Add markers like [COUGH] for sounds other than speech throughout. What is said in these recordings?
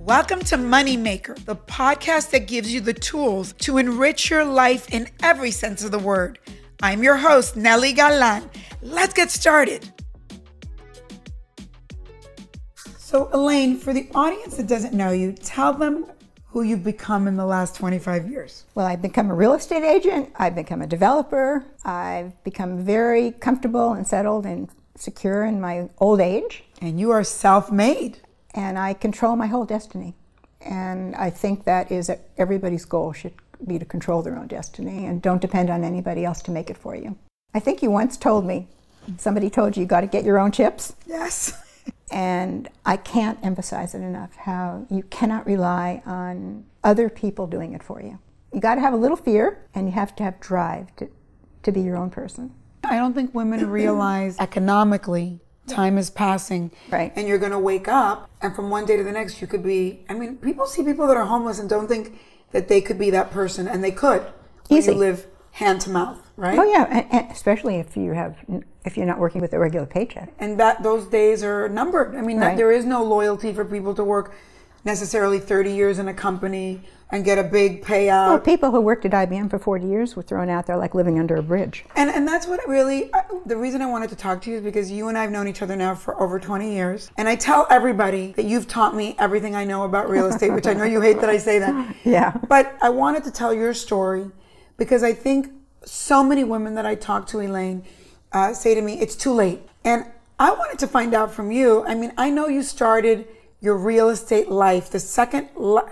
Welcome to Moneymaker, the podcast that gives you the tools to enrich your life in every sense of the word. I'm your host, Nely Galan. Let's get started. So, Elaine, for the audience that doesn't know you, tell them who you've become in the last 25 years. Well, I've become a real estate agent, I've become a developer, I've become very comfortable and settled and secure in my old age. And you are self made and I control my whole destiny. And I think that is everybody's goal should be to control their own destiny and don't depend on anybody else to make it for you. I think you once told me, somebody told you you got to get your own chips. Yes. and I can't emphasize it enough how you cannot rely on other people doing it for you. You got to have a little fear and you have to have drive to, to be your own person. I don't think women realize economically time is passing. Right. And you're going to wake up and from one day to the next you could be i mean people see people that are homeless and don't think that they could be that person and they could Easy. you live hand to mouth right? Oh yeah and, and especially if you have if you're not working with a regular paycheck. And that those days are numbered. I mean right. there is no loyalty for people to work necessarily 30 years in a company and get a big payout. Well, people who worked at IBM for 40 years were thrown out there like living under a bridge. And and that's what really the reason I wanted to talk to you is because you and I have known each other now for over 20 years. And I tell everybody that you've taught me everything I know about real estate, which I know you hate that I say that. [LAUGHS] Yeah. But I wanted to tell your story because I think so many women that I talk to, Elaine, uh, say to me, it's too late. And I wanted to find out from you. I mean, I know you started your real estate life, the second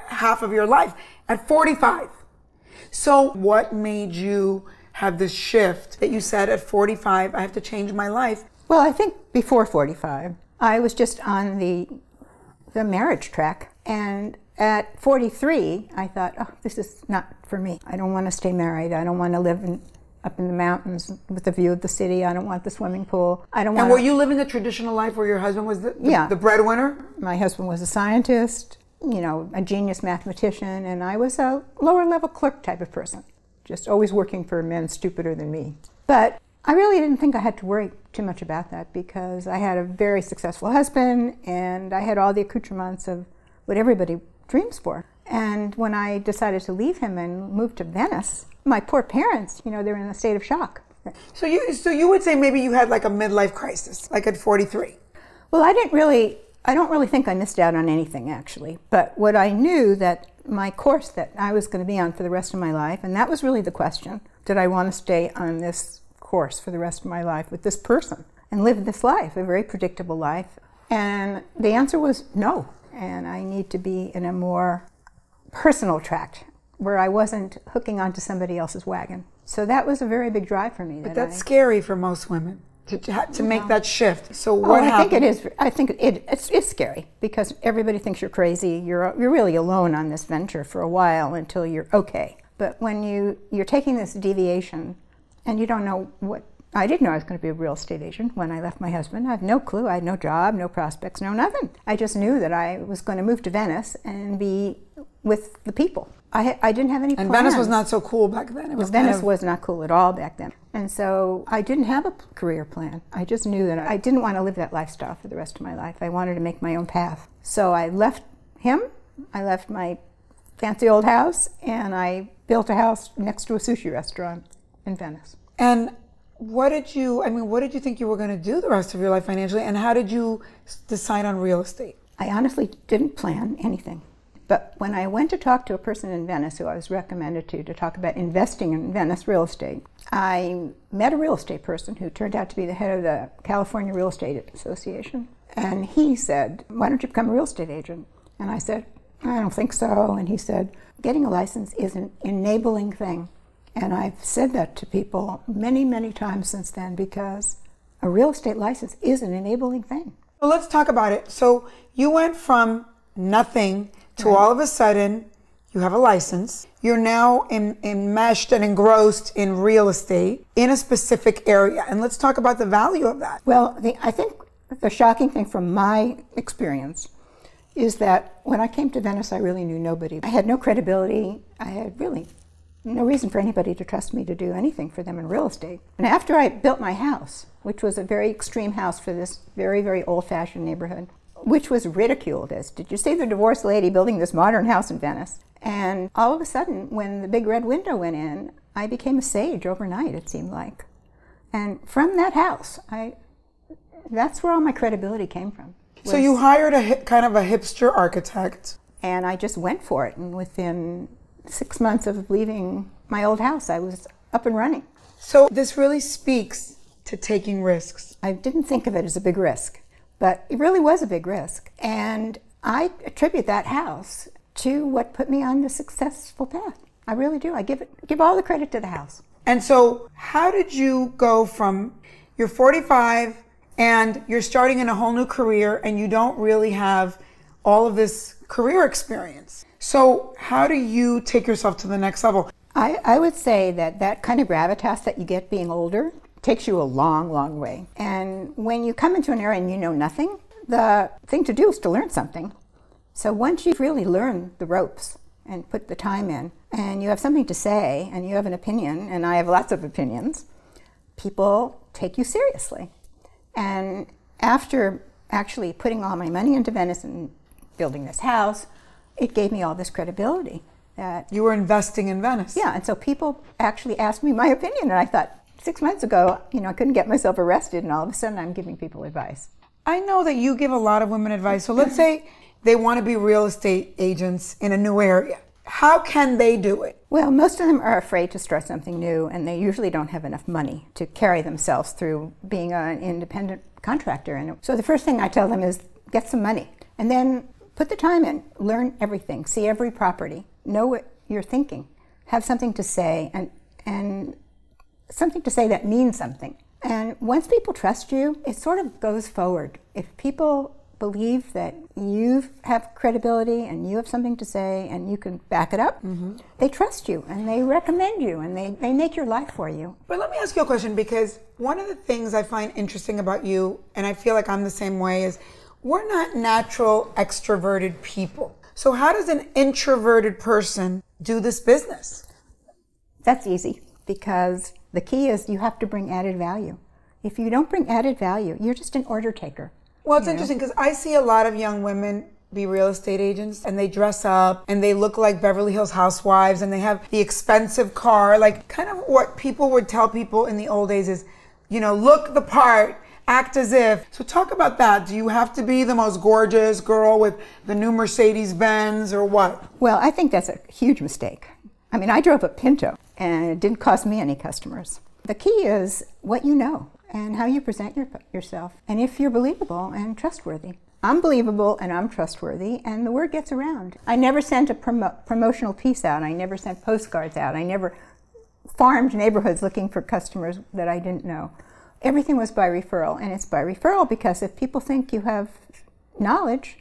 half of your life at 45. So, what made you have this shift that you said at 45, I have to change my life? Well, I think before 45, I was just on the, the marriage track. And at 43, I thought, oh, this is not for me. I don't want to stay married. I don't want to live in up in the mountains with a view of the city. I don't want the swimming pool. I don't want. And were you living a traditional life where your husband was the, the, yeah. the breadwinner? My husband was a scientist, you know, a genius mathematician, and I was a lower level clerk type of person, just always working for men stupider than me. But I really didn't think I had to worry too much about that because I had a very successful husband and I had all the accoutrements of what everybody dreams for. And when I decided to leave him and move to Venice, my poor parents, you know, they're in a state of shock. So you, so you would say maybe you had like a midlife crisis, like at 43. Well, I didn't really, I don't really think I missed out on anything actually. But what I knew that my course that I was going to be on for the rest of my life, and that was really the question: Did I want to stay on this course for the rest of my life with this person and live this life, a very predictable life? And the answer was no. And I need to be in a more personal track where I wasn't hooking onto somebody else's wagon. So that was a very big drive for me. But that's I, scary for most women to, to make that shift. So oh, what oh, I happened? think it is. I think it, it's, it's scary because everybody thinks you're crazy. You're you're really alone on this venture for a while until you're okay. But when you you're taking this deviation, and you don't know what I didn't know I was going to be a real estate agent when I left my husband. I have no clue. I had no job, no prospects, no nothing. I just knew that I was going to move to Venice and be with the people. I, I didn't have any plans. and plans. Venice was not so cool back then. It was Venice of... was not cool at all back then. And so I didn't have a career plan. I just knew that I didn't want to live that lifestyle for the rest of my life. I wanted to make my own path. So I left him. I left my fancy old house and I built a house next to a sushi restaurant in Venice. And what did you i mean what did you think you were going to do the rest of your life financially and how did you decide on real estate i honestly didn't plan anything but when i went to talk to a person in venice who i was recommended to to talk about investing in venice real estate i met a real estate person who turned out to be the head of the california real estate association and he said why don't you become a real estate agent and i said i don't think so and he said getting a license is an enabling thing and I've said that to people many, many times since then because a real estate license is an enabling thing. Well, let's talk about it. So you went from nothing to right. all of a sudden You have a license. You're now en- enmeshed and engrossed in real estate in a specific area. And let's talk about the value of that. Well, the, I think the shocking thing from my experience is that when I came to Venice, I really knew nobody. I had no credibility. I had really no reason for anybody to trust me to do anything for them in real estate. And after I built my house, which was a very extreme house for this very, very old fashioned neighborhood, which was ridiculed as, did you see the divorced lady building this modern house in Venice? And all of a sudden, when the big red window went in, I became a sage overnight, it seemed like. And from that house, I, that's where all my credibility came from. So you hired a kind of a hipster architect. and I just went for it. And within six months of leaving my old house, I was up and running. So this really speaks to taking risks. I didn't think of it as a big risk, but it really was a big risk. And I attribute that house to what put me on the successful path. I really do. I give it give all the credit to the house. And so, how did you go from you're 45 and you're starting in a whole new career and you don't really have all of this career experience? So, how do you take yourself to the next level? I, I would say that that kind of gravitas that you get being older takes you a long, long way. And when you come into an area and you know nothing, the thing to do is to learn something. So once you've really learned the ropes and put the time in, and you have something to say, and you have an opinion, and I have lots of opinions, people take you seriously. And after actually putting all my money into Venice and building this house, it gave me all this credibility that You were investing in Venice. yeah, and so people actually asked me my opinion, and I thought six months ago, you know, I couldn't get myself arrested, and all of a sudden I'm giving people advice. I know that you give a lot of women advice. So, let's say they want to be real estate agents in a new area. How can they do it? Well, most of them are afraid to start something new, and they usually don't have enough money to carry themselves through being an independent contractor. And so the first thing I tell them is get some money, and then put the time in, learn everything, see every property, know what you're thinking, have something to say, and and something to say that means something. And once people trust you, it sort of goes forward. If people believe that you have credibility and you have something to say and you can back it up, mm-hmm. they trust you and they recommend you and they, they make your life for you. But let me ask you a question because one of the things I find interesting about you, and I feel like I'm the same way, is we're not natural extroverted people. So, how does an introverted person do this business? That's easy because the key is you have to bring added value. If you don't bring added value, you're just an order taker. Well, it's interesting because I see a lot of young women be real estate agents and they dress up and they look like Beverly Hills housewives and they have the expensive car. Like, kind of what people would tell people in the old days is, you know, look the part, act as if. So, talk about that. Do you have to be the most gorgeous girl with the new Mercedes Benz or what? Well, I think that's a huge mistake. I mean, I drove a Pinto and it didn't cost me any customers. The key is what you know and how you present your, yourself and if you're believable and trustworthy. I'm believable and I'm trustworthy, and the word gets around. I never sent a promo- promotional piece out. I never sent postcards out. I never farmed neighborhoods looking for customers that I didn't know. Everything was by referral, and it's by referral because if people think you have knowledge,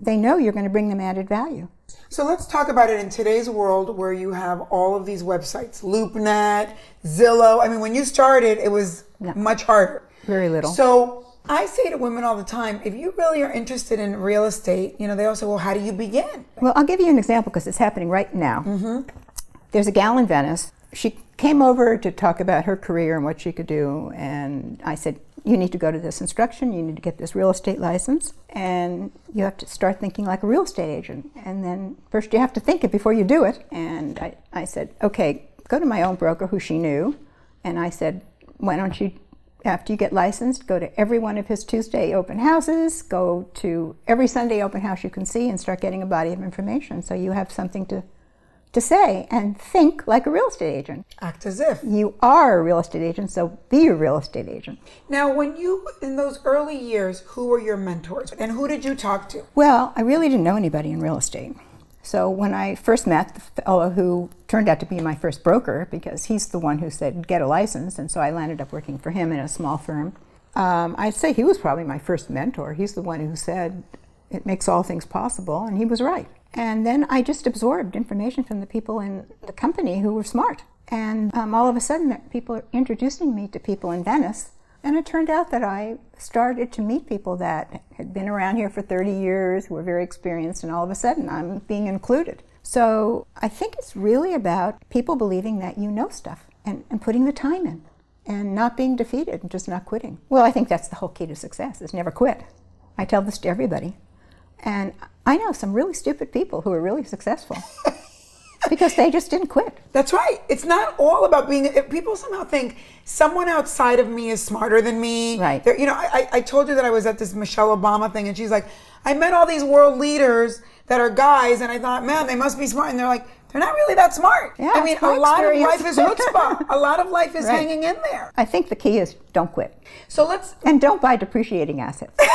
they know you're going to bring them added value. So let's talk about it in today's world where you have all of these websites, LoopNet, Zillow. I mean, when you started, it was much harder. Very little. So I say to women all the time, if you really are interested in real estate, you know, they also, well, how do you begin? Well, I'll give you an example because it's happening right now. Mm-hmm. There's a gal in Venice. She came over to talk about her career and what she could do, and I said, you need to go to this instruction, you need to get this real estate license, and you have to start thinking like a real estate agent. And then first you have to think it before you do it. And I, I said, okay, go to my own broker who she knew, and I said, why don't you after you get licensed, go to every one of his Tuesday open houses, go to every Sunday open house you can see, and start getting a body of information so you have something to, to say and think like a real estate agent. Act as if. You are a real estate agent, so be a real estate agent. Now, when you, in those early years, who were your mentors and who did you talk to? Well, I really didn't know anybody in real estate. So when I first met the fellow who turned out to be my first broker, because he's the one who said get a license, and so I landed up working for him in a small firm. Um, I'd say he was probably my first mentor. He's the one who said it makes all things possible, and he was right. And then I just absorbed information from the people in the company who were smart. And um, all of a sudden, people are introducing me to people in Venice. And it turned out that I started to meet people that had been around here for 30 years, who were very experienced, and all of a sudden I'm being included. So I think it's really about people believing that you know stuff and, and putting the time in and not being defeated and just not quitting. Well, I think that's the whole key to success is never quit. I tell this to everybody. And I know some really stupid people who are really successful. because they just didn't quit. [LAUGHS] That's right. It's not all about being. People somehow think someone outside of me is smarter than me. Right. They're, you know, I, I told you that I was at this Michelle Obama thing, and she's like, I met all these world leaders that are guys, and I thought, man, they must be smart. And they're like, they're not really that smart. Yeah, I mean, a lot experience. of life is chutzpah. [LAUGHS] a lot of life is Right. hanging in there. I think the key is don't quit. So let's. And don't buy depreciating assets. [LAUGHS]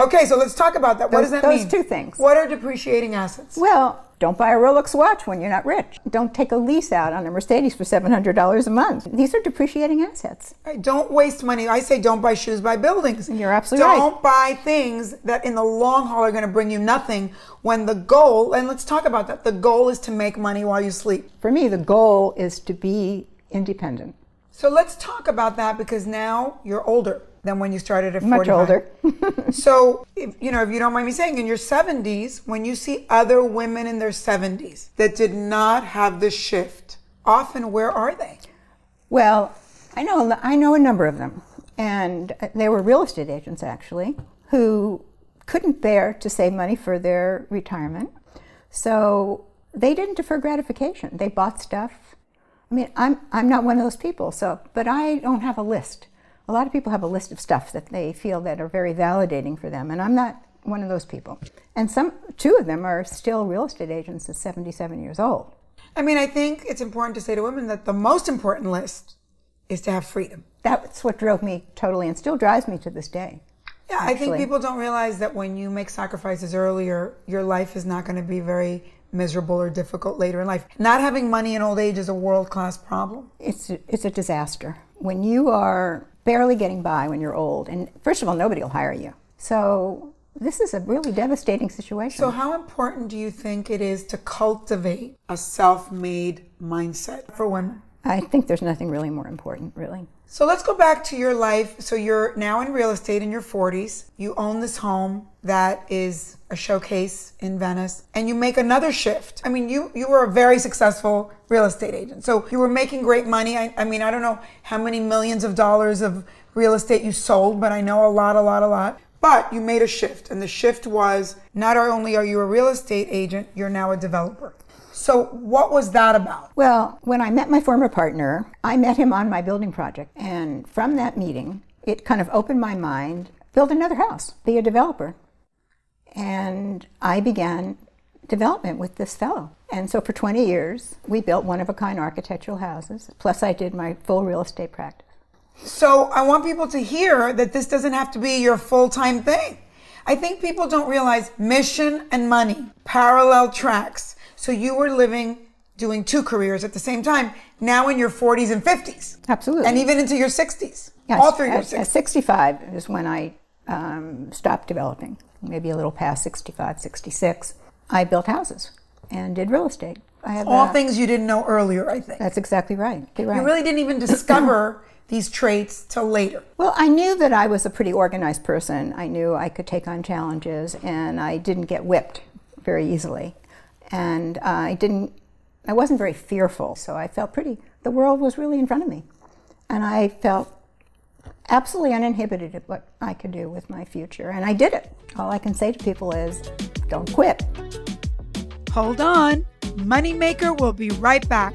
Okay, so let's talk about that. what Those- does that those mean? two things. What are depreciating assets? well, don't buy a Rolex watch when you're not rich. Don't take a lease out on a Mercedes for $700 a month. These are depreciating assets. Don't waste money. I say don't buy shoes, buy buildings. You're absolutely right. Don't buy things that in the long haul are going to bring you nothing when the goal, and let's talk about that, the goal is to make money while you sleep. For me, the goal is to be independent. So let's talk about that because now you're older than when you started at Much older. [LAUGHS] so, if, you know, if you don't mind me saying, in your 70s, when you see other women in their 70s that did not have the shift, often where are they? Well, I know I know a number of them, and uh, they were real estate agents actually who couldn't bear to save money for their retirement, so they didn't defer gratification. They bought stuff. I mean, I'm I'm not one of those people. So, but I don't have a list. A lot of people have a list of stuff that they feel that are very validating for them, and I'm not one of those people. And some two of them are still real estate agents at 77 years old. I mean, I think it's important to say to women that the most important list is to have freedom. That's what drove me totally and still drives me to this day. Yeah, I think people don't realize that when you make sacrifices earlier, your life is not going to be very miserable or difficult later in life. Not having money in old age is a world class problem. It's a, it's a disaster when you are barely getting by when you're old, and first of all, nobody will hire you. So this is a really devastating situation. So, how important do you think it is to cultivate a self made mindset for women? I think there's nothing really more important, really. So let's go back to your life. So you're now in real estate in your 40s. You own this home that is a showcase in Venice, and you make another shift. I mean, you you were a very successful real estate agent, so you were making great money. I, I mean, I don't know how many millions of dollars of real estate you sold, but I know a lot, a lot, a lot. But you made a shift, and the shift was not only are you a real estate agent, you're now a developer. So what was that about? Well, when I met my former partner, I met him on my building project. And from that meeting, it kind of opened my mind build another house, be a developer. And I began development with this fellow. And so for 20 years, we built one of a kind architectural houses. Plus, I did my full real estate practice. So I want people to hear that this doesn't have to be your full time thing. I think people don't realize mission and money, parallel tracks. So you were living, doing two careers at the same time, now in your 40s and 50s. Absolutely. And even into your 60s. Yes, all through your at, 60s. at 65 is when I um, stopped developing, maybe a little past 65, 66. I built houses and did real estate. I have all that- things you didn't know earlier, I think. That's exactly right. Right. You really didn't even discover [CLEARS THROAT] [CLEARS THROAT] these traits till later. Well, I knew that I was a pretty organized person. I knew I could take on challenges, and I didn't get whipped very easily. And uh, I didn't. I wasn't very fearful, so I felt pretty. The world was really in front of me, and I felt absolutely uninhibited at what I could do with my future, and I did it. All I can say to people is, don't quit. Hold on. Moneymaker will be right back.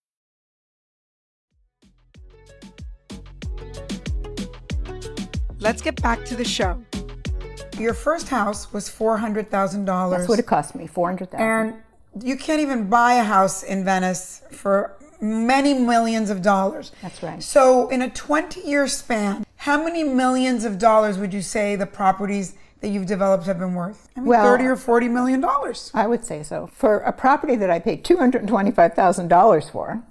Let's get back to the show. Your first house was four hundred thousand dollars. That's what it cost me, four hundred thousand. And you can't even buy a house in Venice for many millions of dollars. That's right. So, in a 20 year span, how many millions of dollars would you say the properties that you've developed have been worth? I mean, Well- 30 or 40 million dollars. I would say so. For a property that I paid two hundred and twenty-five thousand dollars for,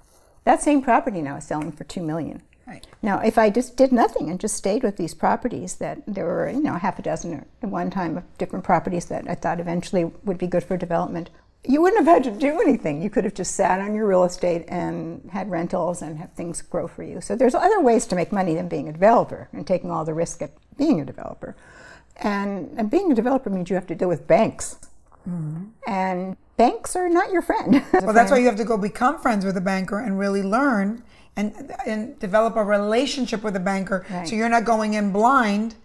that same property now is selling for two million. Right. Now, if I just did nothing and just stayed with these properties, that there were you know half a dozen at one time of different properties that I thought eventually would be good for development, you wouldn't have had to do anything. You could have just sat on your real estate and had rentals and have things grow for you. So there's other ways to make money than being a developer and taking all the risk at being a developer. And, and being a developer means you have to deal with banks. Mm-hmm. And banks are not your friend. [LAUGHS] Well, that's why you have to go become friends with a banker and really learn and, and develop a relationship with a banker Right. so you're not going in blind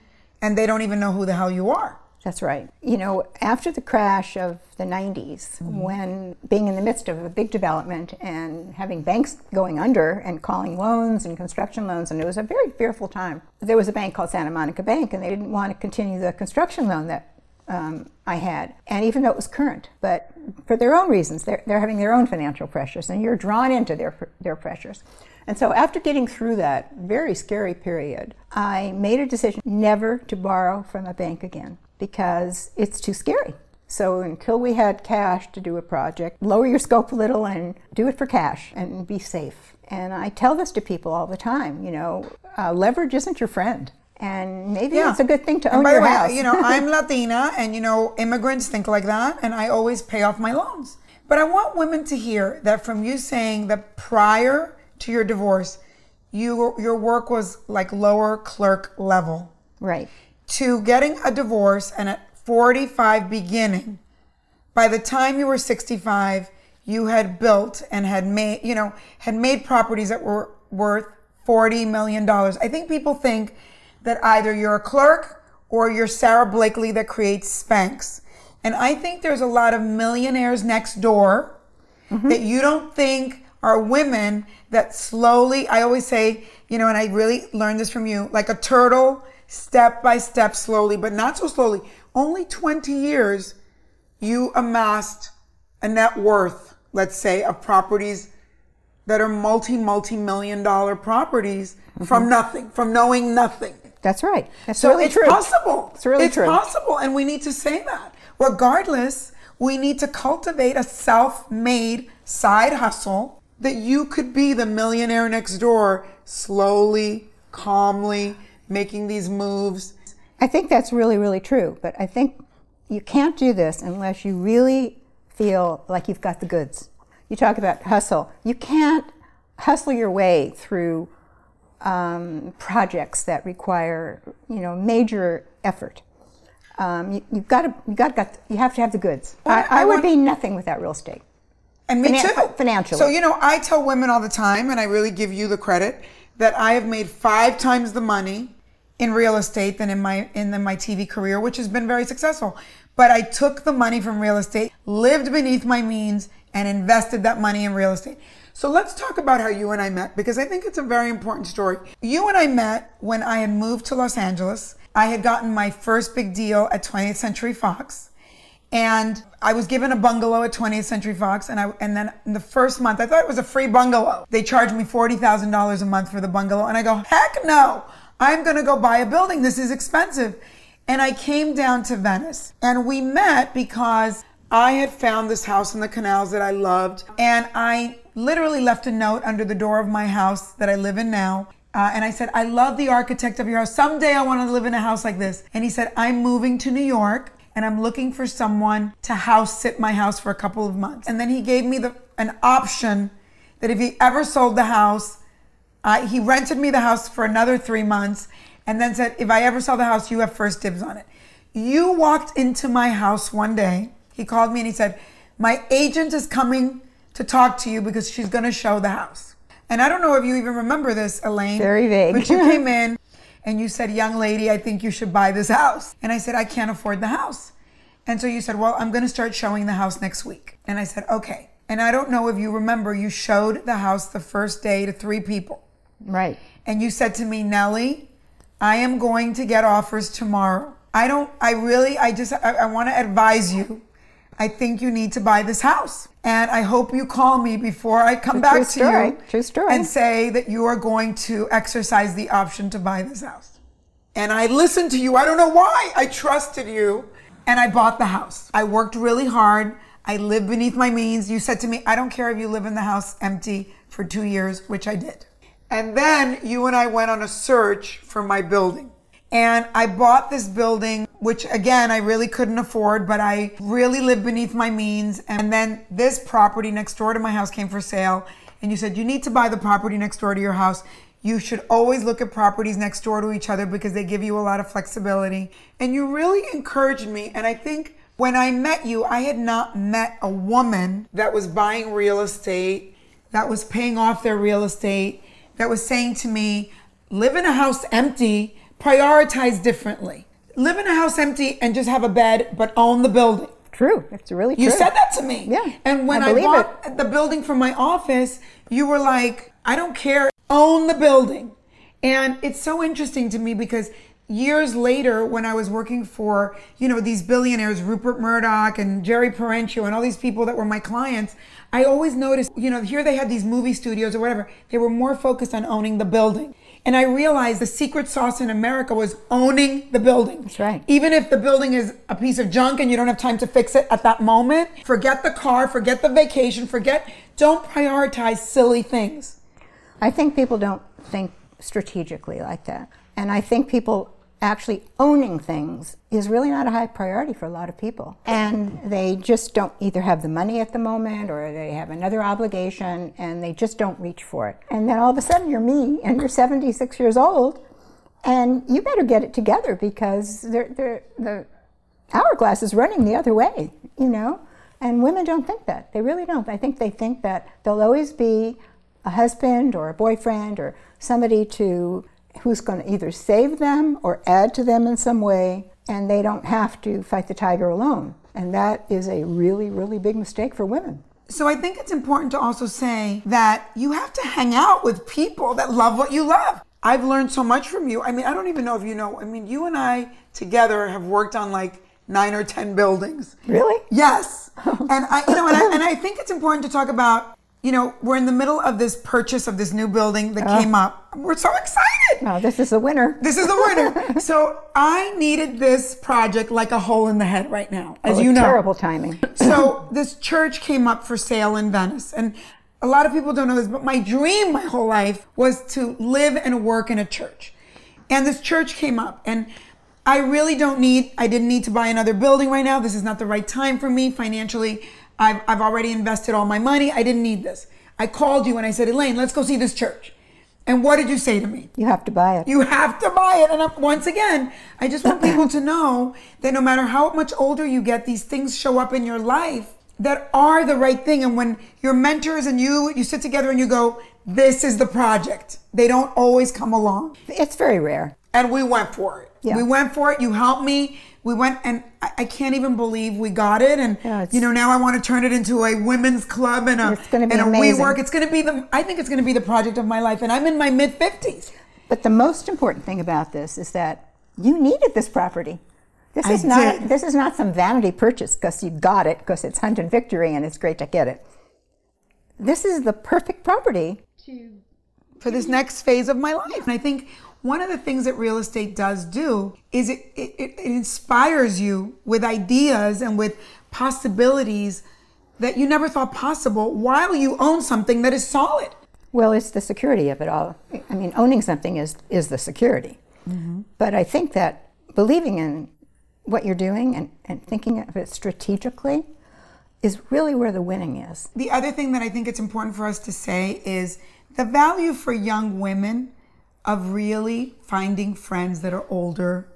and they don't even know who the hell you are. That's right. You know, after the crash of the 90s, mm-hmm. when being in the midst of a big development and having banks going under and calling loans and construction loans, and it was a very fearful time. There was a bank called Santa Monica Bank, and they didn't want to continue the construction loan that um, I had, and even though it was current, but for their own reasons, they're, they're having their own financial pressures, and you're drawn into their, their pressures. And so, after getting through that very scary period, I made a decision never to borrow from a bank again because it's too scary. So, until we had cash to do a project, lower your scope a little and do it for cash and be safe. And I tell this to people all the time you know, uh, leverage isn't your friend. And maybe yeah. it's a good thing to And own by your the way, house. you know, I'm [LAUGHS] Latina and, you know, immigrants think like that, and I always pay off my loans. But I want women to hear that from you saying that prior to your divorce, you your work was like lower clerk level right. to getting a divorce and at 45 beginning, by the time you were 65, you had built and had made, you know, had made properties that were worth 40 million dollars. I think people think that either you're a clerk or you're Sara Blakely that creates Spanx. And I think there's a lot of millionaires next door mm-hmm. that you don't think are women that slowly, I always say, you know, and I really learned this from you, like a turtle, step by step, slowly, but not so slowly. Only 20 years, you amassed a net worth, let's say, of properties that are multi, multi million dollar properties from mm-hmm. nothing, from knowing nothing. That's right. That's So really it's true. possible. It's really it's true. possible, and we need to say that. Regardless, we need to cultivate a self-made side hustle that you could be the millionaire next door, slowly, calmly making these moves. I think that's really, really true. But I think you can't do this unless you really feel like you've got the goods. You talk about hustle. You can't hustle your way through um, projects that require, you know, major effort. Um, you, you've got to, you got, got, you have to have the goods. Well, I, I I would want- be nothing without real estate. And me Finan- too. financially. So, you know, I tell women all the time, and I really give you the credit, that I have made five times the money in real estate than in my in the, my TV career, which has been very successful. But I took the money from real estate, lived beneath my means, and invested that money in real estate. So let's talk about how you and I met because I think it's a very important story. You and I met when I had moved to Los Angeles. I had gotten my first big deal at 20th Century Fox. And I was given a bungalow at 20th Century Fox, and I and then in the first month I thought it was a free bungalow. They charged me forty thousand dollars a month for the bungalow, and I go, heck no! I'm gonna go buy a building. This is expensive. And I came down to Venice, and we met because I had found this house in the canals that I loved, and I literally left a note under the door of my house that I live in now. Uh, and I said, I love the architect of your house. Someday I want to live in a house like this. And he said, I'm moving to New York and I'm looking for someone to house sit my house for a couple of months. And then he gave me the an option that if he ever sold the house, I, he rented me the house for another three months and then said, if I ever sell the house, you have first dibs on it. You walked into my house one day. He called me and he said, My agent is coming to talk to you because she's going to show the house. And I don't know if you even remember this, Elaine. Very vague. But you [LAUGHS] came in and you said, Young lady, I think you should buy this house. And I said, I can't afford the house. And so you said, Well, I'm going to start showing the house next week. And I said, Okay. And I don't know if you remember, you showed the house the first day to three people. Right. And you said to me, Nely, I am going to get offers tomorrow. I don't, I really, I just, I, I want to advise you. I think you need to buy this house. And I hope you call me before I come back true to story. you True story. and say that you are going to exercise the option to buy this house. And I listened to you. I don't know why. I trusted you. And I bought the house. I worked really hard. I lived beneath my means. You said to me, I don't care if you live in the house empty for two years, which I did. And then you and I went on a search for my building. And I bought this building, which again, I really couldn't afford, but I really lived beneath my means. And then this property next door to my house came for sale. And you said, You need to buy the property next door to your house. You should always look at properties next door to each other because they give you a lot of flexibility. And you really encouraged me. And I think when I met you, I had not met a woman that was buying real estate, that was paying off their real estate, that was saying to me, live in a house empty, prioritize differently. Live in a house empty and just have a bed, but own the building. True. It's really true. You said that to me. Yeah, And when I I, bought the building for my office, you were like, I don't care, own the building. And it's so interesting to me because years later, when I was working for, you know, these billionaires, Rupert Murdoch and Jerry Perenchio and all these people that were my clients, I always noticed, you know, here they had these movie studios or whatever. They were more focused on owning the building. And I realized the secret sauce in America was owning the building. That's right. Even if the building is a piece of junk and you don't have time to fix it at that moment, forget the car, forget the vacation, forget, don't prioritize silly things. I think people don't think strategically like that. And I think people actually owning things is really not a high priority for a lot of people. And they just don't either have the money at the moment or they have another obligation and they just don't reach for it. And then all of a sudden you're me and you're 76 years old and you better get it together because they're, they're, the hourglass is running the other way, you know? And women don't think that. They really don't. I think they think that there'll always be a husband or a boyfriend or somebody to who's going to either save them or add to them in some way, and they don't have to fight the tiger alone. And that is a really, really big mistake for women. So I think it's important to also say that you have to hang out with people that love what you love. I've learned so much from you. I mean, I don't even know if you know. I mean, you and I together have worked on like nine or 10 buildings. Really? Yes. [LAUGHS] and I, you know, and I, and I think it's important to talk about, you know, we're in the middle of this purchase of this new building that uh. came up. We're so excited. Well, this is a winner. This is the winner. [LAUGHS] so I needed this project like a hole in the head right now, oh, as Oh, you know. Terrible timing. [LAUGHS] So this church came up for sale in Venice, and a lot of people don't know this, but my dream my whole life was to live and work in a church. And this church came up, and I really don't need, I didn't need to buy another building right now. This is not the right time for me financially. I've, I've already invested all my money. I didn't need this. I called you and I said, Elaine, let's go see this church. And what did you say to me? You have to buy it. You have to buy it. And I'm- once again, I just want people to know that no matter how much older you get, these things show up in your life that are the right thing. And when your mentors and you, you sit together and you go, this is the project. They don't always come along. It's very rare. And we went for it. Yeah. We went for it. You helped me. We went and I, I can't even believe we got it. And Yeah, you know, now I want to turn it into a women's club and a It's gonna be and a amazing. WeWork. It's gonna be the I think it's gonna be the project of my life. And I'm in my mid fifties. But the most important thing about this is that you needed this property. This I is not did. this is not some vanity purchase because you got it because it's Hunt and Victory and it's great to get it. This is the perfect property. to for this next phase of my life. And I think one of the things that real estate does do is it, it, it inspires you with ideas and with possibilities that you never thought possible while you own something that is solid. Well, it's the security of it all. I mean, owning something is is the security. Mm-hmm. But I think that believing in what you're doing and, and thinking of it strategically is really where the winning is. The other thing that I think it's important for us to say is the value for young women of really finding friends that are older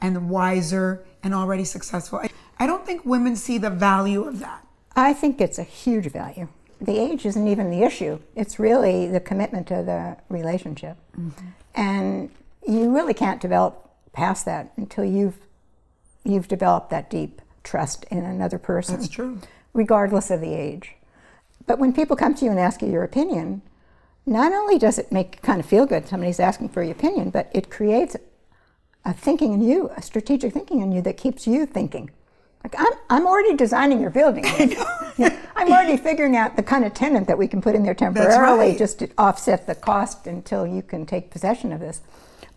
and wiser and already successful. I don't think women see the value of that. I think it's a huge value. The age isn't even the issue. It's really the commitment to the relationship. Mm-hmm. And you really can't develop past that until you've you've developed that deep trust in another person. That's true. Regardless of the age. But when people come to you and ask you your opinion, not only does it make kind of feel good somebody's asking for your opinion, but it creates a thinking in you, a strategic thinking in you that keeps you thinking. Like I'm, I'm already designing your building. [LAUGHS] I'm already figuring out the kind of tenant that we can put in there temporarily right. just to offset the cost until you can take possession of this.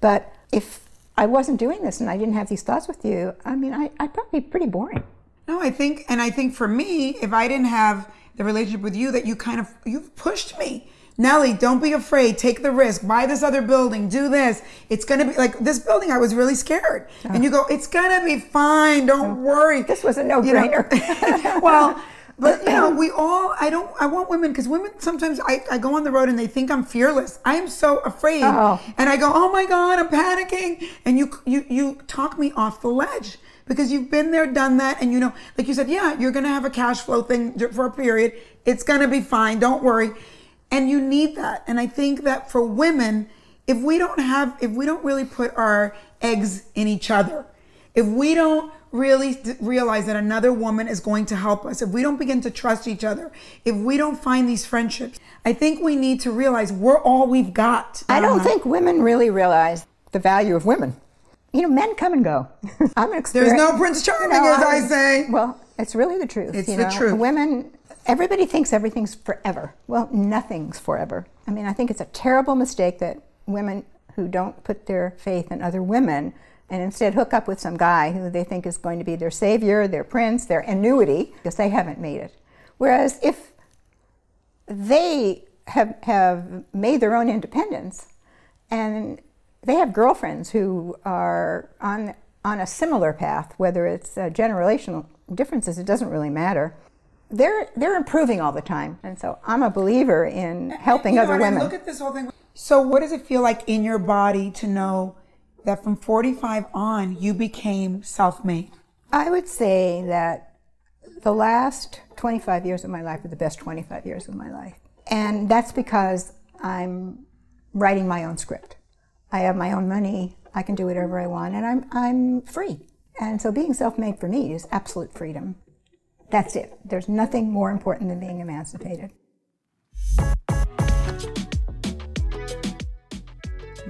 But if I wasn't doing this and I didn't have these thoughts with you, I mean, I, I'd probably be pretty boring. No, I think, and I think for me, if I didn't have the relationship with you, that you kind of, you've pushed me Nely, don't be afraid. Take the risk. Buy this other building. Do this. It's going to be like this building. I was really scared. Oh. And you go, oh. it's going to be fine. Don't oh. worry. This was a no brainer. [LAUGHS] well, but you know, we [LAUGHS] all, I don't, I want women because women sometimes I, I go on the road and they think I'm fearless. I am so afraid. Oh. And I go, oh my God, I'm panicking. And you, you, you talk me off the ledge because you've been there, done that. And you know, like you said, yeah, you're going to have a cash flow thing for a period. It's going to be fine. Don't worry. And you need that. And I think that for women, if we don't have, if we don't really put our eggs in each other, if we don't really realize that another woman is going to help us, if we don't begin to trust each other, if we don't find these friendships, I think we need to realize we're all we've got. I don't uh-huh. think women really realize the value of women. You know, men come and go. [LAUGHS] I'm an There's no Prince Charming, you know, as I, I say. Well, it's really the truth. It's you the know? truth. Women everybody thinks everything's forever. Well, nothing's forever. I mean, I think it's a terrible mistake that women who don't put their faith in other women and instead hook up with some guy who they think is going to be their savior, their prince, their annuity, because they haven't made it. Whereas if they have, have made their own independence and they have girlfriends who are on, on a similar path, whether it's uh, generational differences, it doesn't really matter they're they're improving all the time, and so I'm a believer in helping know, other women. Look at this whole thing. So, what does it feel like in your body to know that from 45 on you became self-made? I would say that the last 25 years of my life are the best 25 years of my life, and that's because I'm writing my own script. I have my own money. I can do whatever I want, and I'm I'm free. And so, being self-made for me is absolute freedom. That's it. There's nothing more important than being emancipated.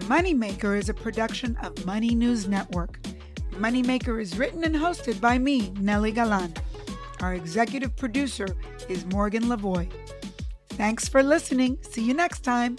Moneymaker is a production of Money News Network. Moneymaker is written and hosted by me, Nely Galan. Our executive producer is Morgan Lavoy. Thanks for listening. See you next time.